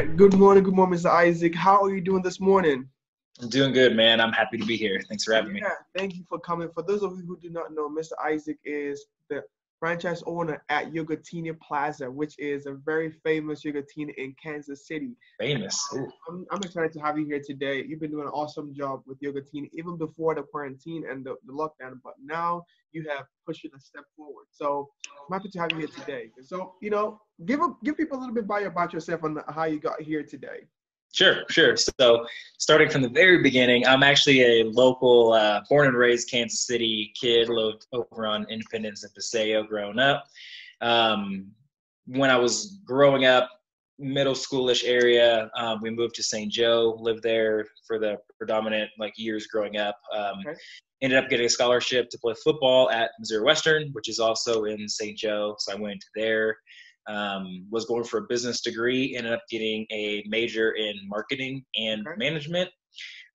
right. Good morning. Good morning, Mr. Isaac. How are you doing this morning? I'm doing good, man. I'm happy to be here. Thanks for having yeah, me. Thank you for coming. For those of you who do not know, Mr. Isaac is the franchise owner at Yogurtini Plaza, which is a very famous Yogurtini in Kansas City. Famous. I'm, I'm, excited to have you here today. You've been doing an awesome job with Yogurtini even before the quarantine and the, the lockdown, but now you have pushed it a step forward. So I'm happy to have you here today. So, you know, give a, give people a little bit about yourself and how you got here today. Sure, sure. So, starting from the very beginning, I'm actually a local, uh, born and raised Kansas City kid, lived over on Independence and Paseo growing up. Um, when I was growing up, middle schoolish area, um, we moved to St. Joe, lived there for the predominant like years growing up. Um, okay. Ended up getting a scholarship to play football at Missouri Western, which is also in St. Joe. So I went there um, was going for a business degree, ended up getting a major in marketing and okay. management.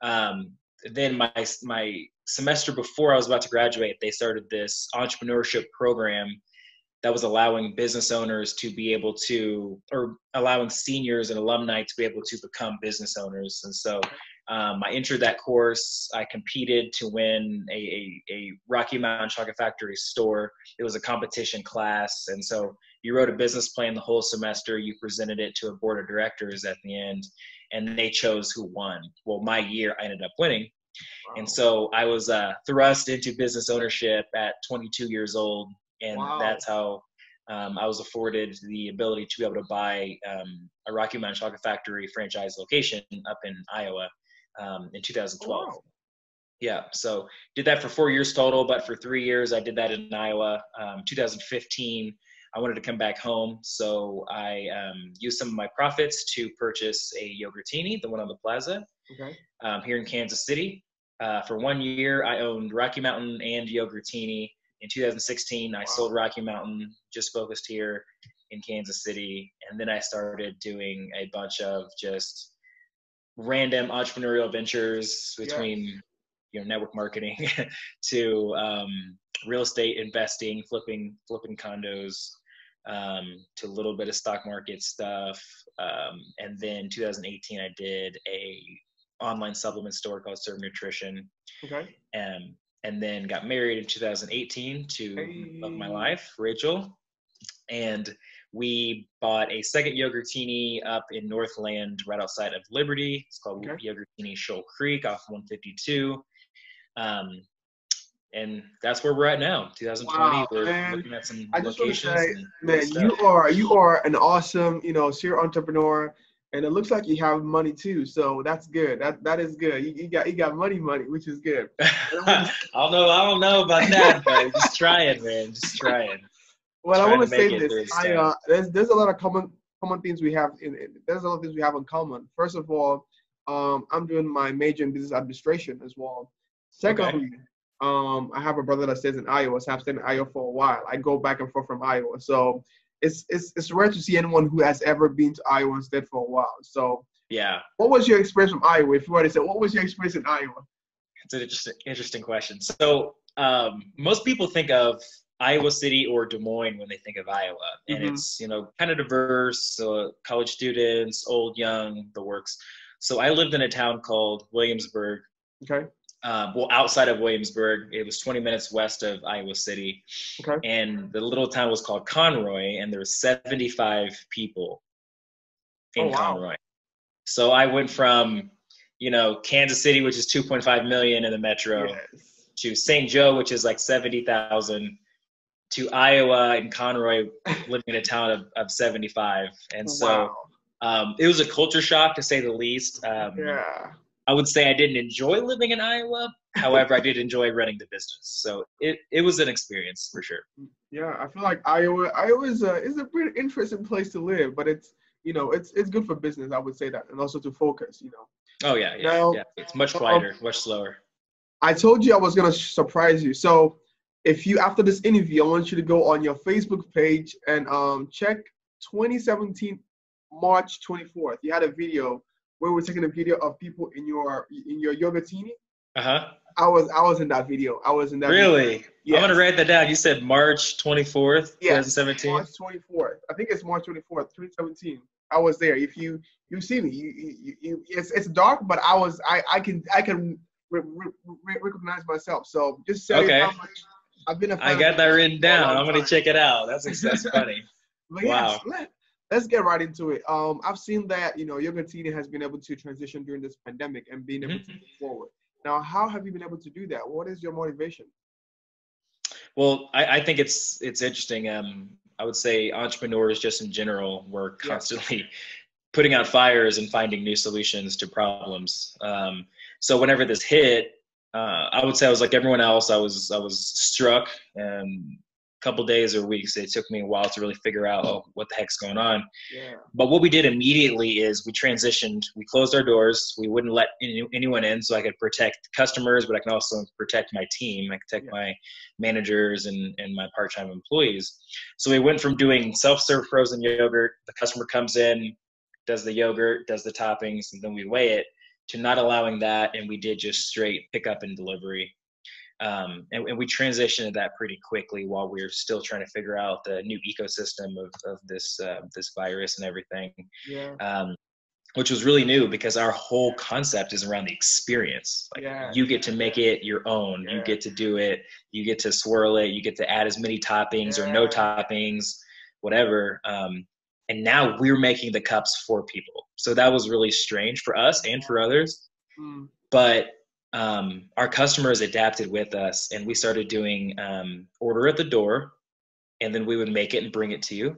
Um, then my my semester before I was about to graduate, they started this entrepreneurship program that was allowing business owners to be able to, or allowing seniors and alumni to be able to become business owners. And so um, I entered that course. I competed to win a, a, a Rocky Mountain Chocolate Factory store. It was a competition class. And so you wrote a business plan the whole semester. You presented it to a board of directors at the end, and they chose who won. Well, my year, I ended up winning. Wow. And so I was uh, thrust into business ownership at 22 years old. And wow. that's how um, I was afforded the ability to be able to buy um, a Rocky Mountain Chocolate Factory franchise location up in Iowa um, in 2012. Wow. Yeah, so did that for four years total, but for three years I did that in Iowa. Um, 2015, I wanted to come back home, so I um, used some of my profits to purchase a Yogurtini, the one on the plaza, okay. um, here in Kansas City. Uh, for one year, I owned Rocky Mountain and Yogurtini. In 2016, I wow. sold Rocky Mountain, just focused here in Kansas City, and then I started doing a bunch of just random entrepreneurial ventures between yeah. you know network marketing to um, real estate investing, flipping flipping condos, um, to a little bit of stock market stuff. Um, and then 2018, I did a online supplement store called Serve Nutrition. Okay. And and then got married in 2018 to hey. love my life, Rachel. And we bought a second Yogurtini up in Northland, right outside of Liberty. It's called okay. Yogurtini Shoal Creek off 152. Um, and that's where we're at now 2020 wow, we're man. looking at some I just locations say, man you are you are an awesome you know serial entrepreneur and it looks like you have money too so that's good. That that is good. You, you got you got money money which is good. I don't know i don't know about that but just trying man just trying. Well i want to say this. I, uh, there's there's a lot of common common things we have in, in there's a lot of things we have in common. First of all um, i'm doing my major in business administration as well. Secondly okay um, I have a brother that stays in Iowa, so I've stayed in Iowa for a while. I go back and forth from Iowa, so it's it's it's rare to see anyone who has ever been to Iowa and stayed for a while. So yeah, what was your experience from Iowa? If you want to say, what was your experience in Iowa? It's an interesting interesting question. So um, most people think of Iowa City or Des Moines when they think of Iowa, and mm-hmm. it's you know kind of diverse, uh, college students, old, young, the works. So I lived in a town called Williamsburg. Okay um, well, outside of Williamsburg, it was 20 minutes west of Iowa City. Okay. And the little town was called Conroy, and there were 75 people in oh, wow. Conroy. So I went from, you know, Kansas City, which is 2.5 million in the metro, yes. to St. Joe, which is like 70,000, to Iowa and Conroy, living in a town of, of 75. And so wow. um, it was a culture shock to say the least. Um, yeah I would say I didn't enjoy living in Iowa. However, I did enjoy running the business. So it, it was an experience for sure. Yeah, I feel like Iowa Iowa is a is a pretty interesting place to live, but it's you know it's it's good for business. I would say that, and also to focus. You know. Oh yeah, yeah, now, yeah. It's much quieter, um, much slower. I told you I was gonna surprise you. So if you after this interview, I want you to go on your Facebook page and um check 2017 March 24th. You had a video where we're taking a video of people in your in your yoga Yogurtini. Uh huh. I was I was in that video. I was in that. Really? Yes. I'm gonna write that down. You said March 24th, yes, 2017. March 24th. I think it's March 24th, 2017. I was there. If you you see me, you, you, you it's it's dark, but I was I I can I can re- re- recognize myself. So just say okay. how much I've been a I got that written down. I'm gonna check it out. That's that's funny. wow. Yes, let, let's get right into it. Um, I've seen that you know your Yogurtini has been able to transition during this pandemic and being able mm-hmm. to move forward. Now, how have you been able to do that? What is your motivation? Well, I, I think it's it's interesting. Um, I would say entrepreneurs just in general were constantly yeah. putting out fires and finding new solutions to problems. Um, so whenever this hit, uh, I would say I was like everyone else. I was I was struck and couple days or weeks. It took me a while to really figure out oh, what the heck's going on. Yeah. But what we did immediately is we transitioned. We closed our doors. We wouldn't let any, anyone in, so I could protect customers, but I can also protect my team. I protect yeah. my managers and and my part-time employees. So we went from doing self-serve frozen yogurt. The customer comes in, does the yogurt, does the toppings, and then we weigh it. To not allowing that, and we did just straight pickup and delivery um, and, and, we transitioned that pretty quickly while we were still trying to figure out the new ecosystem of, of this uh, this virus and everything. Yeah. Um, which was really new because our whole concept is around the experience. Like yeah. you get to make it your own. Yeah. You get to do it. You get to swirl it. You get to add as many toppings or no toppings, whatever. Um, and now we're making the cups for people. So that was really strange for us and for others. Mm. But um, our customers adapted with us and we started doing um, order at the door and then we would make it and bring it to you.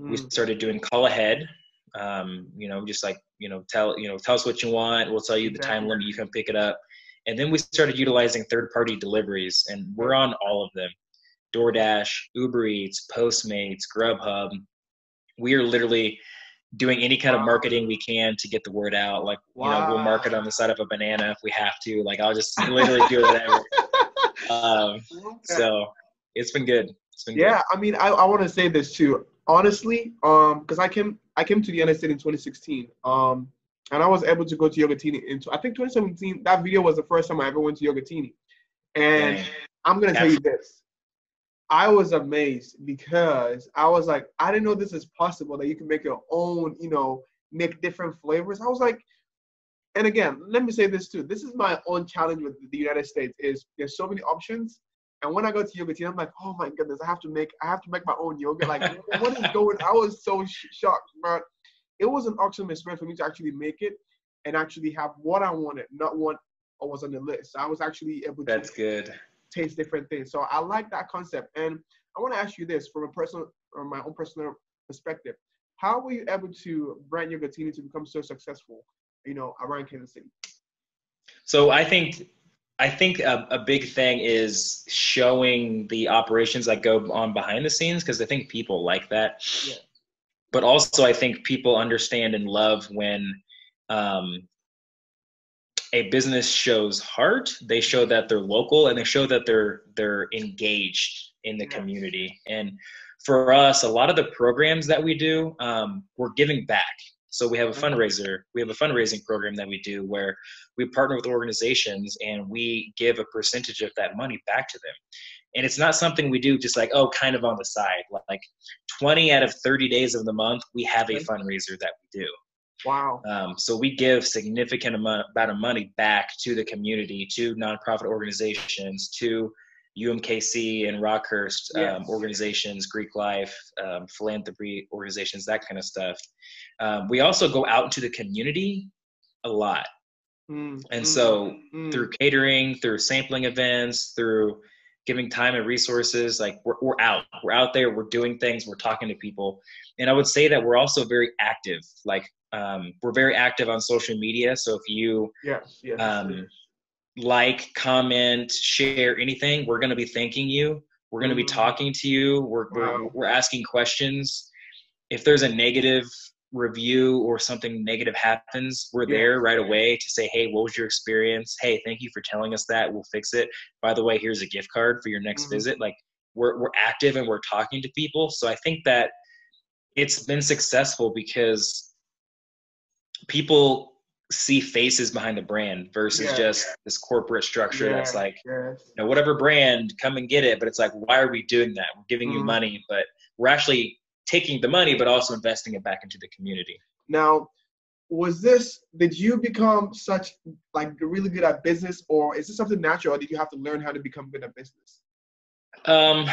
Mm. we started doing call ahead um, you know just like you know tell you know tell us what you want. We'll tell you the time limit. You can pick it up. And then we started utilizing third party deliveries and we're on all of them. DoorDash, Uber Eats, Postmates, Grubhub. We are literally doing any kind of marketing we can to get the word out. Like, wow. you know, we'll market on the side of a banana if we have to. Like, I'll just literally do whatever. um, so it's been good. It's been yeah. Good. I mean, I, I want to say this too. Honestly, um, because I came I came to the United States in 2016. Um, and I was able to go to Yogurtini into I think 2017. That video was the first time I ever went to Yogurtini. And Dang. I'm gonna tell you this. I was amazed because I was like, I didn't know this is possible that you can make your own, you know, make different flavors. I was like, and again, let me say this too. This is my own challenge with the United States is there's so many options. And when I go to yoga I'm like, oh my goodness, I have to make I have to make my own yoga. Like, what is going? I was so sh- shocked, but it was an awesome experience for me to actually make it and actually have what I wanted, not what was on the list. I was actually able to. That's good taste different things. So I like that concept. And I want to ask you this from a personal, from my own personal perspective. How were you able to brand Yogurtini to become so successful, you know, around Kansas City? So I think I think a, a, big thing is showing the operations that go on behind the scenes because I think people like that. Yeah. But also, I think people understand and love when um, a business shows heart they show that they're local and they show that they're they're engaged in the community. And for us a lot of the programs that we do um, we're giving back. So we have a mm-hmm. fundraiser we have a fundraising program that we do where we partner with organizations and we give a percentage of that money back to them. And it's not something we do just like oh kind of on the side. Like 20 out of 30 days of the month we have a fundraiser that we do Wow. Um, so we give significant amount, amount of money back to the community, to nonprofit organizations, to UMKC and Rockhurst um, yes. um, organizations, Greek Life, um, philanthropy organizations, that kind of stuff. Um, we also go out into the community a lot. Mm, and mm, so mm. through catering, through sampling events, through giving time and resources, like we're, we're out, we're out there, we're doing things, we're talking to people. And I would say that we're also very active. Like um, we're very active on social media. So if you yes, yes, um, yes. like, comment, share anything, we're going to be thanking you. We're going to be mm-hmm. talking to you. We're, wow. we're, we're asking questions. If there's a negative review or something negative happens, we're there right away to say, hey, what was your experience? Hey, thank you for telling us that. We'll fix it. By the way, here's a gift card for your next mm-hmm. visit. Like we're we're active and we're talking to people. So I think that it's been successful because people see faces behind the brand versus yeah. just this corporate structure yeah, that's like you know whatever brand come and get it. But it's like why are we doing that? We're giving mm-hmm. you money but we're actually taking the money but also investing it back into the community. Now was this did you become such like really good at business or is this something natural or did you have to learn how to become good at business? Um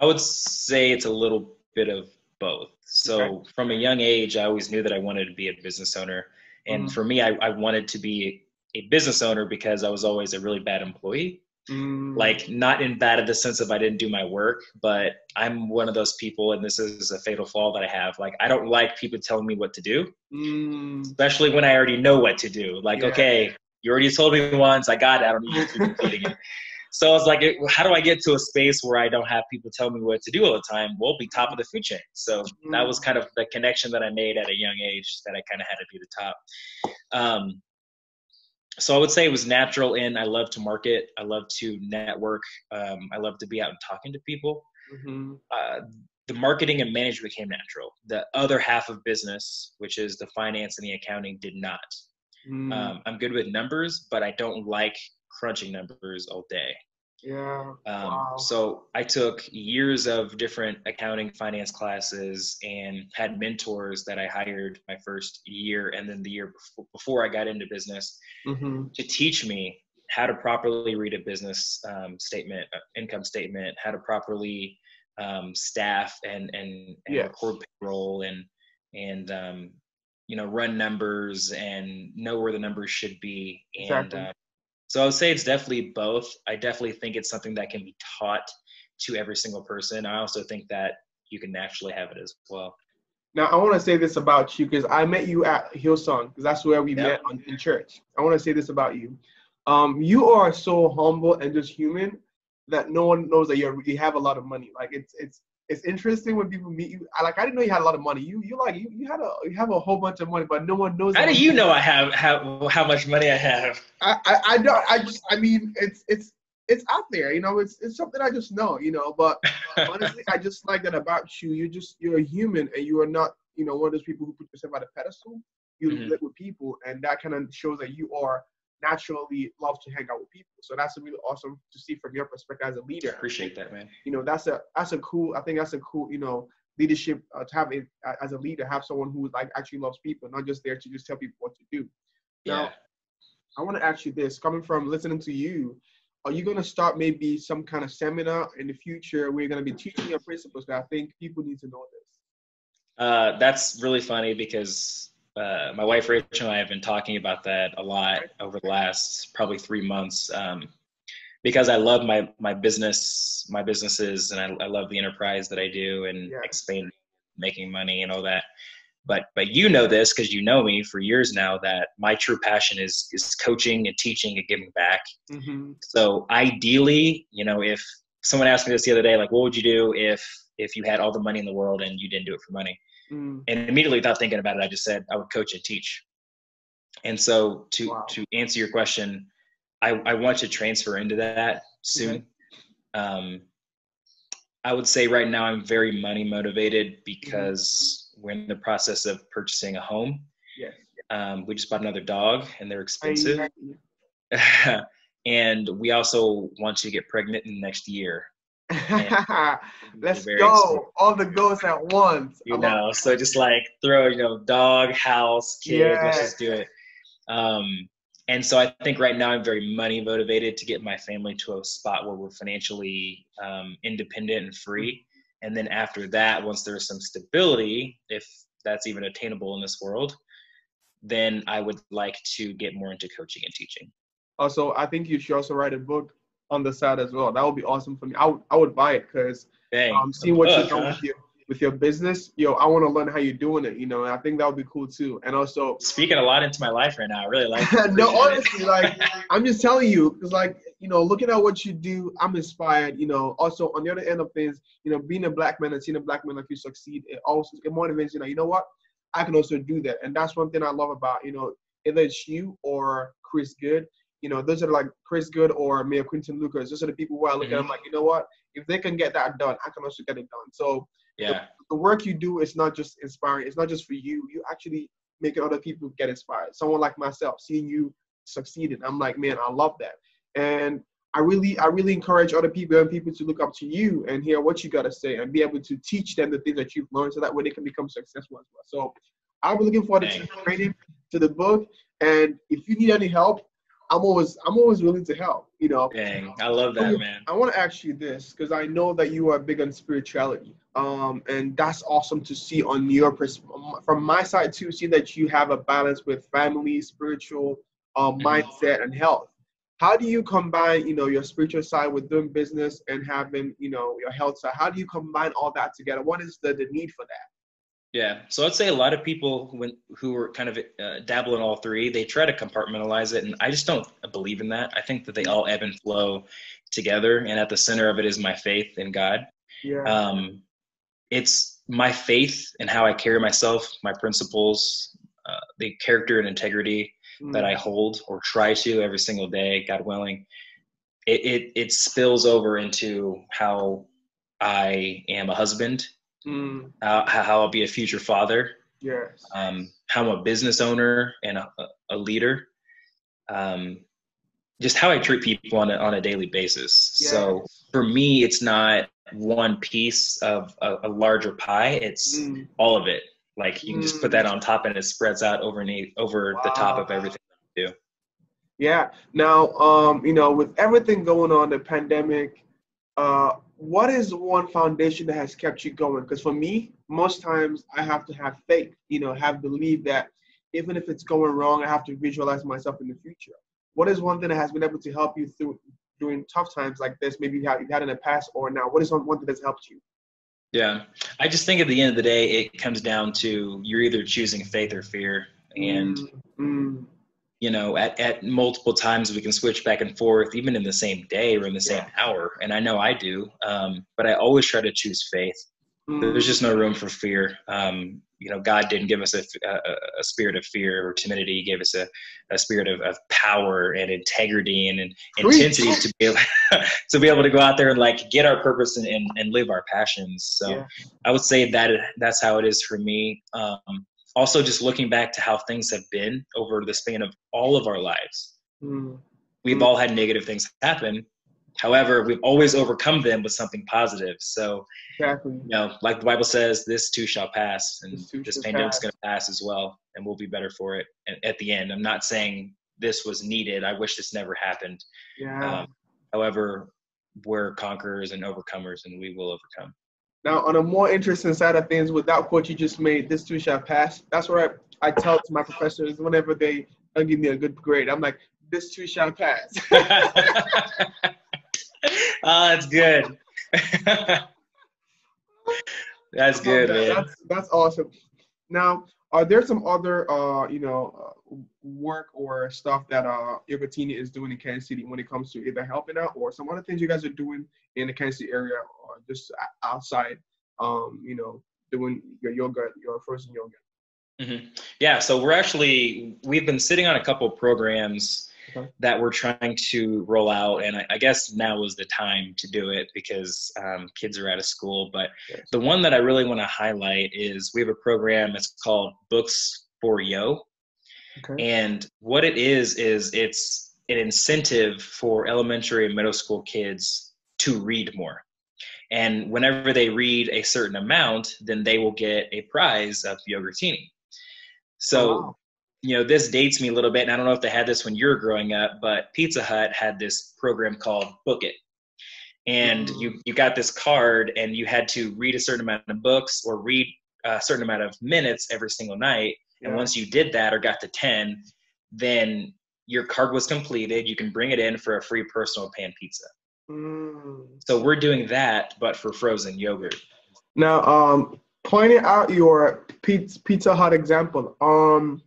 i would say it's a little bit of both so okay. from a young age i always knew that i wanted to be a business owner and mm. for me, I, I wanted to be a business owner because I was always a really bad employee. Mm. Like not in bad in the sense of I didn't do my work, but I'm one of those people, and this is a fatal flaw that I have. Like I don't like people telling me what to do, mm. especially when I already know what to do. Like, yeah. okay, you already told me once, I got it. I don't need to keep repeating it. So I was like, how do I get to a space where I don't have people tell me what to do all the time? We'll be top of the food chain. So mm. that was kind of the connection that I made at a young age that I kind of had to be the top. Um, so I would say it was natural in I love to market, I love to network, um, I love to be out and talking to people. Mm-hmm. Uh, the marketing and management became natural. The other half of business, which is the finance and the accounting, did not. Mm. Um, I'm good with numbers, but I don't like crunching numbers all day. Yeah. Um, wow. So I took years of different accounting finance classes and had mentors that I hired my first year and then the year before, before I got into business mm-hmm. to teach me how to properly read a business um, statement, uh, income statement, how to properly um, staff and and, and yes. record payroll and and um, you know run numbers and know where the numbers should be and exactly. uh, so I would say it's definitely both. I definitely think it's something that can be taught to every single person. I also think that you can naturally have it as well. Now I want to say this about you because I met you at Hillsong because that's where we met on, in church. I want to say this about you. Um, you are so humble and just human that no one knows that you you have a lot of money. Like it's it's it's interesting when people meet you. I like I didn't know you had a lot of money. You you like you, you had a you have a whole bunch of money, but no one knows. How do you know I have how how much money I have? I, I I don't. I just I mean it's it's it's out there. You know, it's it's something I just know. You know, but honestly, I just like that about you. You just you're a human, and you are not you know one of those people who put yourself on a pedestal. You mm-hmm. live with people, and that kind of shows that you are naturally love to hang out with people. So that's really awesome to see from your perspective as a leader. Appreciate that, man. You know, that's a that's a cool. I think that's a cool. You know, leadership uh, to have it as a leader, have someone who like actually loves people, not just there to just tell people what to do. Yeah. Now, I want to ask you this: coming from listening to you, are you going to start maybe some kind of seminar in the future where you're going to be teaching your principles? Because I think people need to know this. Uh, that's really funny because uh, my wife Rachel and I have been talking about that a lot over the last probably three months um, because I love my my business, my businesses, and I, I love the enterprise that I do and yeah. expand making money and all that. But but you know this because you know me for years now that my true passion is is coaching and teaching and giving back. Mm-hmm. So ideally, you know, if someone asked me this the other day, like, what would you do if if you had all the money in the world and you didn't do it for money? Mm. And immediately without thinking about it, I just said I would coach and teach. And so to wow. to answer your question, I, I want to transfer into that soon. Um, I would say right now I'm very money motivated because mm-hmm. we're in the process of purchasing a home. Yes. Um, we just bought another dog and they're expensive. and we also want to get pregnant in the next year. Let's go. All the goals at once. You know, so just like throw, you know, dog, house, kid, let's just do it. Um, and so I think right now I'm very money motivated to get my family to a spot where we're financially um, independent and free. And then after that, once there's some stability, if that's even attainable in this world, then I would like to get more into coaching and teaching. Also, I think you should also write a book on the side as well. That would be awesome for me. I would I would buy it because um, seeing what you're doing with your with your business, yo, I want to learn how you're doing it. You know, and I think that would be cool too. And also speaking a lot into my life right now. I really like. no, honestly, like I'm just telling you, because like you know, looking at what you do, I'm inspired. You know, also on the other end of things, you know, being a black man and seeing a black man like you succeed, it also it motivates you. Know, you know what? I can also do that, and that's one thing I love about you know, either it's you or Chris Good you know, those are like Chris Good or Mayor Quinton Lucas. Those are the people who I look mm-hmm. at. I'm like, you know what? If they can get that done, I can also get it done. So yeah, the, the, work you do is not just inspiring. It's not just for you. You actually making other people get inspired. Someone like myself, seeing you succeeding, I'm like, man, I love that. And I really, I really encourage other people and people to look up to you and hear what you got to say and be able to teach them the things that you've learned so that way they can become successful as well. So I'll be looking forward to training, to the book. And if you need any help, I'm always I'm always willing to help. You know. Dang, I love that, man. I want to ask you this because I know that you are big on spirituality, um, and that's awesome to see on your pers- from my side too. See that you have a balance with family, spiritual, uh, mindset, and health. How do you combine, you know, your spiritual side with doing business and having, you know, your health side? How do you combine all that together? What is the, the need for that? Yeah, so I'd say a lot of people when who are kind of uh, dabble in all three, they try to compartmentalize it, and I just don't believe in that. I think that they all ebb and flow together, and at the center of it is my faith in God. Yeah. Um, it's my faith and how I carry myself, my principles, uh, the character and integrity mm. that I hold or try to every single day, God willing. It, it it spills over into how I am a husband mm. how, how I'll be a future father, yes, um, how I'm a business owner and a, a leader, um, just how I treat people on a, on a daily basis. Yes. So for me, it's not one piece of a, a larger pie; it's mm. all of it. Like you can just put that mm. on top, and it spreads out over over wow. the top of everything you do. Yeah. Now, um, you know, with everything going on, the pandemic, uh, what is one foundation that has kept you going? Because for me, most times I have to have faith, you know, have belief that even if it's going wrong, I have to visualize myself in the future. What is one thing that has been able to help you through during tough times like this? Maybe you have you've had in the past or now. What is one, one thing that's helped you? Yeah, I just think at the end of the day, it comes down to you're either choosing faith or fear, and mm, mm you know at, at multiple times we can switch back and forth even in the same day or in the same yeah. hour. And i know i do um, but i always try to choose faith. Mm. there's just no room for fear. Um, you know god didn't give us a, a, a, spirit of fear or timidity. He gave us a, a spirit of, of power and integrity and, and intensity to be able to be able to go out there and like get our purpose and, and, and live our passions. So yeah. i would say that that's how it is for me. Um, also just looking back to how things have been over the span of all of our lives. Mm. We've all had negative things happen. However, we've always overcome them with something positive. So, exactly. you know, like the Bible says, this too shall pass, and this, this pandemic's going to pass as well, and we'll be better for it. And at the end, I'm not saying this was needed. I wish this never happened. Yeah. Um, however, we're conquerors and overcomers, and we will overcome. Now, on a more interesting side of things, with that quote you just made, this too shall pass. That's what I, I tell to my professors whenever they uh, give me a good grade. I'm like, this too shall pass. oh, that's good. that's good, man. That's, that's awesome. Now, are there some other, uh, you know, uh, work or stuff that uh, Yogurtini is doing in Kansas City when it comes to either helping out or some other things you guys are doing in the Kansas City area or just outside, um, you know, doing your yoga, your frozen yoga? Mm-hmm. Yeah, so we're actually we've been sitting on a couple programs okay. that we're trying to roll out, and I, I, guess now is the time to do it because um, kids are out of school. But yes. the one that I really want to highlight is we have a program. that's called Books for Yo, okay. and what it is is it's an incentive for elementary and middle school kids to read more. And whenever they read a certain amount, then they will get a prize of yogurtini. So, oh, wow. You know, this dates me a little bit, and I don't know if they had this when you were growing up, but Pizza Hut had this program called Book It. And mm. you, you got this card, and you had to read a certain amount of books or read a certain amount of minutes every single night. Yeah. And once you did that or got to 10, then your card was completed. You can bring it in for a free personal pan pizza. Mm. So we're doing that, but for frozen yogurt. Now, um, pointing out your pizza, pizza Hut example, um,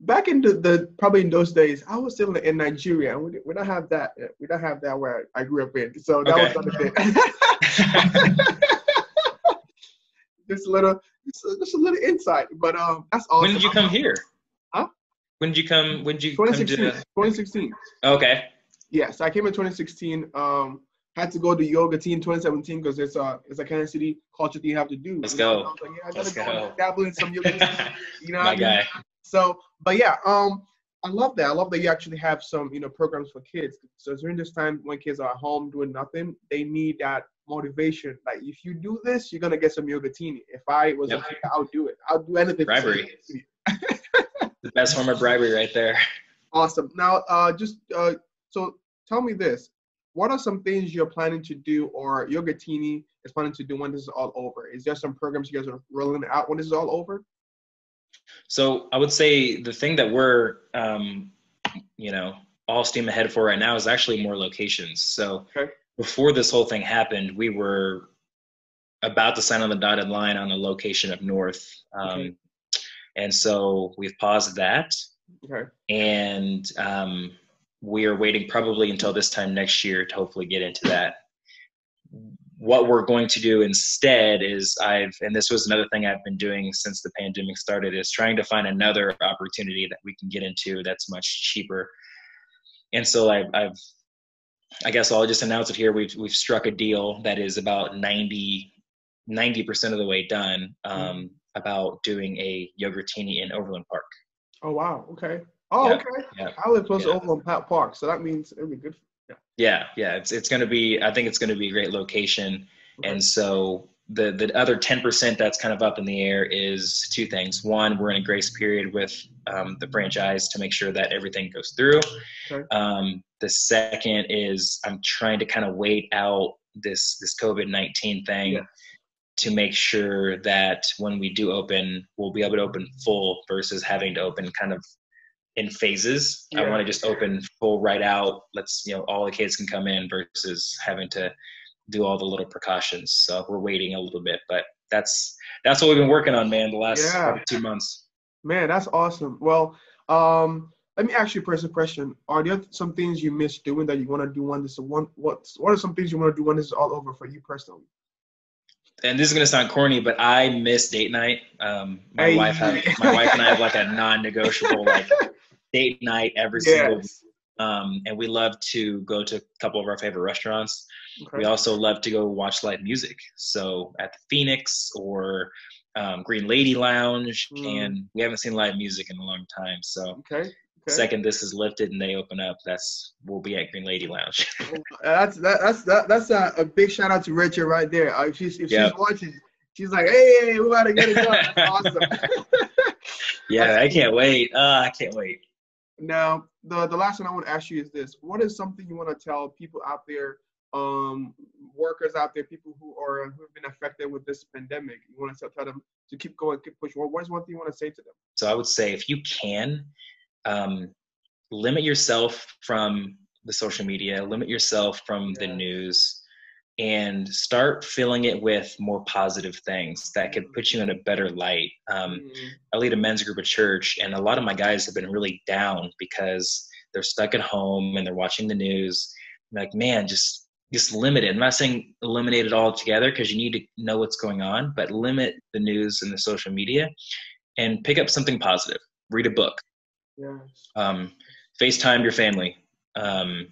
back in the, the, probably in those days, I was still in Nigeria. We, we don't have that. We don't have that where I grew up in. So that okay. was another thing. just a little, just a, just a, little insight. But um, that's awesome. When did you come here? Huh? When did you come? When did you 2016, come to? 2016. Okay. Yes, I came in 2016. Um, had to go to yoga team 2017 because it's a it's a Kansas City culture thing you have to do. Let's go. Like, yeah, Let's go. go. Dabble in some yoga. you know, my guy. Mean? So, but yeah, um, I love that. I love that you actually have some, you know, programs for kids. So during this time when kids are at home doing nothing, they need that motivation. Like if you do this, you're gonna get some yogurtini. If I was yep. a kid, I'll do it. I'll do anything. Bribery. the best form of bribery right there. Awesome. Now, uh, just uh, so tell me this: What are some things you're planning to do, or Yogurtini is planning to do when this is all over? Is there some programs you guys are rolling out when this is all over? So I would say the thing that we're, um, you know, all steam ahead for right now is actually more locations. So okay. before this whole thing happened, we were about to sign on the dotted line on a location up north. Um, okay. And so we've paused that. Okay. And um, we are waiting probably until this time next year to hopefully get into that what we're going to do instead is I've, and this was another thing I've been doing since the pandemic started, is trying to find another opportunity that we can get into that's much cheaper. And so I've, I've I guess I'll just announce it here. We've we've struck a deal that is about 90 percent of the way done um, mm-hmm. about doing a yogurtini in Overland Park. Oh wow! Okay. Oh yeah. okay. Yeah. I live close yeah. to Overland Park, so that means it'll be good yeah. Yeah. It's it's going to be. I think it's going to be a great location, okay. and so the the other ten percent that's kind of up in the air is two things. One, we're in a grace period with um, the franchise to make sure that everything goes through. Okay. Um, the second is I'm trying to kind of wait out this this COVID nineteen thing. Yeah. To make sure that when we do open, we'll be able to open full versus having to open kind of in phases. Yeah. I want to just open full right out. Let's you know all the kids can come in versus having to do all the little precautions. So we're waiting a little bit, but that's that's what we've been working on, man. The last yeah. two months. Man, that's awesome. Well, um, let me ask you a personal question. Are there some things you miss doing that you want to do when this one? What what are some things you want to do when this is all over for you personally? and this is gonna sound corny, but I miss date night. Um, my hey. wife, have, my wife and I have like a non-negotiable like date night every yes. single um, and we love to go to a couple of our favorite restaurants. Okay. We also love to go watch live music. So at the Phoenix or um, Green Lady Lounge, mm. and we haven't seen live music in a long time. So okay. Okay. second this is lifted and they open up, that's we'll be at Green Lady Lounge. that's that, that's that, that's a, a, big shout out to Richard right there. Uh, if she's if yep. she's watching, she's like, hey, we gotta get it done. That's awesome. yeah, I can't wait. Uh, I can't wait. Now, the the last one I want to ask you is this: What is something you want to tell people out there, um, workers out there, people who are who have been affected with this pandemic? You want to tell them to keep going, keep pushing. What is one thing you want to say to them? So I would say, if you can, um, limit yourself from the social media, limit yourself from yeah. the news and start filling it with more positive things that could put you in a better light. Um, mm-hmm. I lead a men's group at church, and a lot of my guys have been really down because they're stuck at home and they're watching the news. I'm like, man, just just limit it. I'm not saying eliminate it all together because you need to know what's going on, but limit the news and the social media, and pick up something positive. Read a book. Yes. Um, FaceTime your family. Um,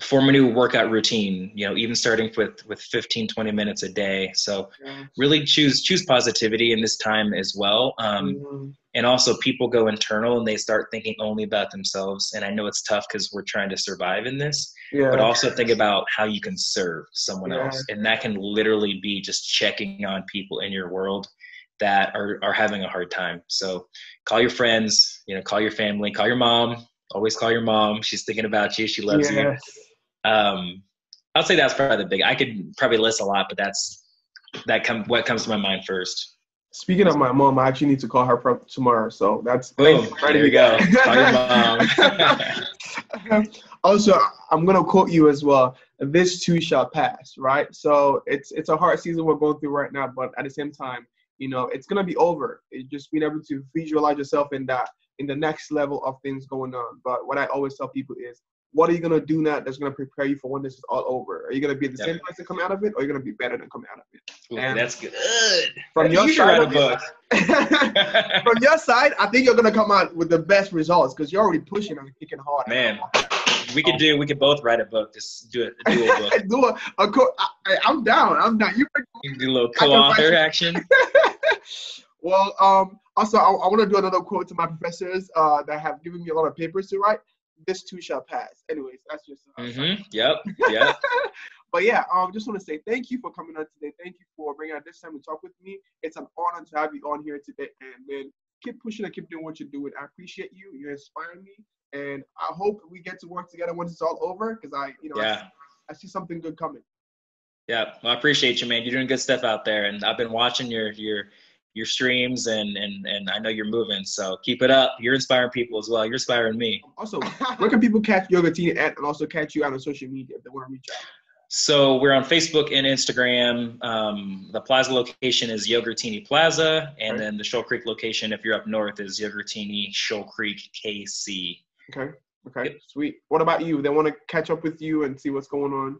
form a new workout routine you know even starting with with 15 20 minutes a day. So really choose choose positivity in this time as well. Um, mm-hmm. and also people go internal and they start thinking only about themselves. And i know it's tough because we're trying to survive in this yeah. but also think about how you can serve someone yeah. else. And that can literally be just checking on people in your world that are, are having a hard time. So call your friends you know call your family call your mom. Always call your mom. She's thinking about you. She loves yes. you um, I'll say that's probably the big. I could probably list a lot, but that's that come what comes to my mind first. Speaking of my mom, I actually need to call her from tomorrow. So that's boom. Ready there you go. call your mom. also, I'm gonna quote you as well. This too shall pass, right? So it's it's a hard season we're going through right now, but at the same time, you know, it's gonna be over. It's just being able to visualize yourself in that in the next level of things going on. But what I always tell people is what are you gonna do now that's gonna prepare you for when this is all over? Are you gonna be the yep. same person come out of it, or are you gonna be better than come out of it? Ooh, and that's good. From your side, from your side, I think you're gonna come out with the best results because you're already pushing and kicking hard. Man, we could do. We could both write a book. Just do it. Do a book. do a, a co- I, am down. I'm down. You, you do a little co-author action. well, um, also I, I want to do another quote to my professors uh, that have given me a lot of papers to write. This too shall pass. Anyways, that's just. Uh, mm-hmm. Yep. Yep. but yeah, um, just want to say thank you for coming on today. Thank you for bringing out this time to talk with me. It's an honor to have you on here today, and man, keep pushing and keep doing what you're doing. I appreciate you. You inspire me, and I hope we get to work together once it's all over. Because I, you know, yeah. I, I, see something good coming. Yeah, well, I appreciate you, man. You're doing good stuff out there, and I've been watching your your your streams, and and and I know you're moving. So keep it up. You're inspiring people as well. You're inspiring me. Also, where can people catch Yogurtini at, and also catch you out on social media if they want to reach out? So we're on Facebook and Instagram. Um, the Plaza location is Yogurtini Plaza, and then the Shoal Creek location, if you're up north, is Yogurtini Shoal Creek KC. Okay. Okay. Yep. Sweet. What about you? They want to catch up with you and see what's going on.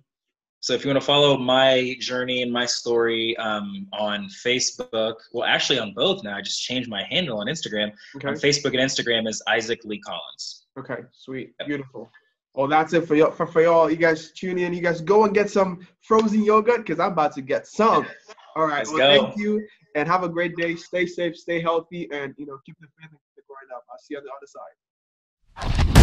So if you want to follow my journey and my story um, on Facebook, well, actually on both now, I just changed my handle on Instagram. Okay. On Facebook and Instagram is Isaac Lee Collins. Okay. Sweet. Yep. Beautiful. Well, that's it for y'all. For, for y'all, you guys tune in. You guys go and get some frozen yogurt because I'm about to get some. All right. Let's well, go. thank you and have a great day. Stay safe, stay healthy, and you know keep the faith and keep the grind up. I'll see you on the other side.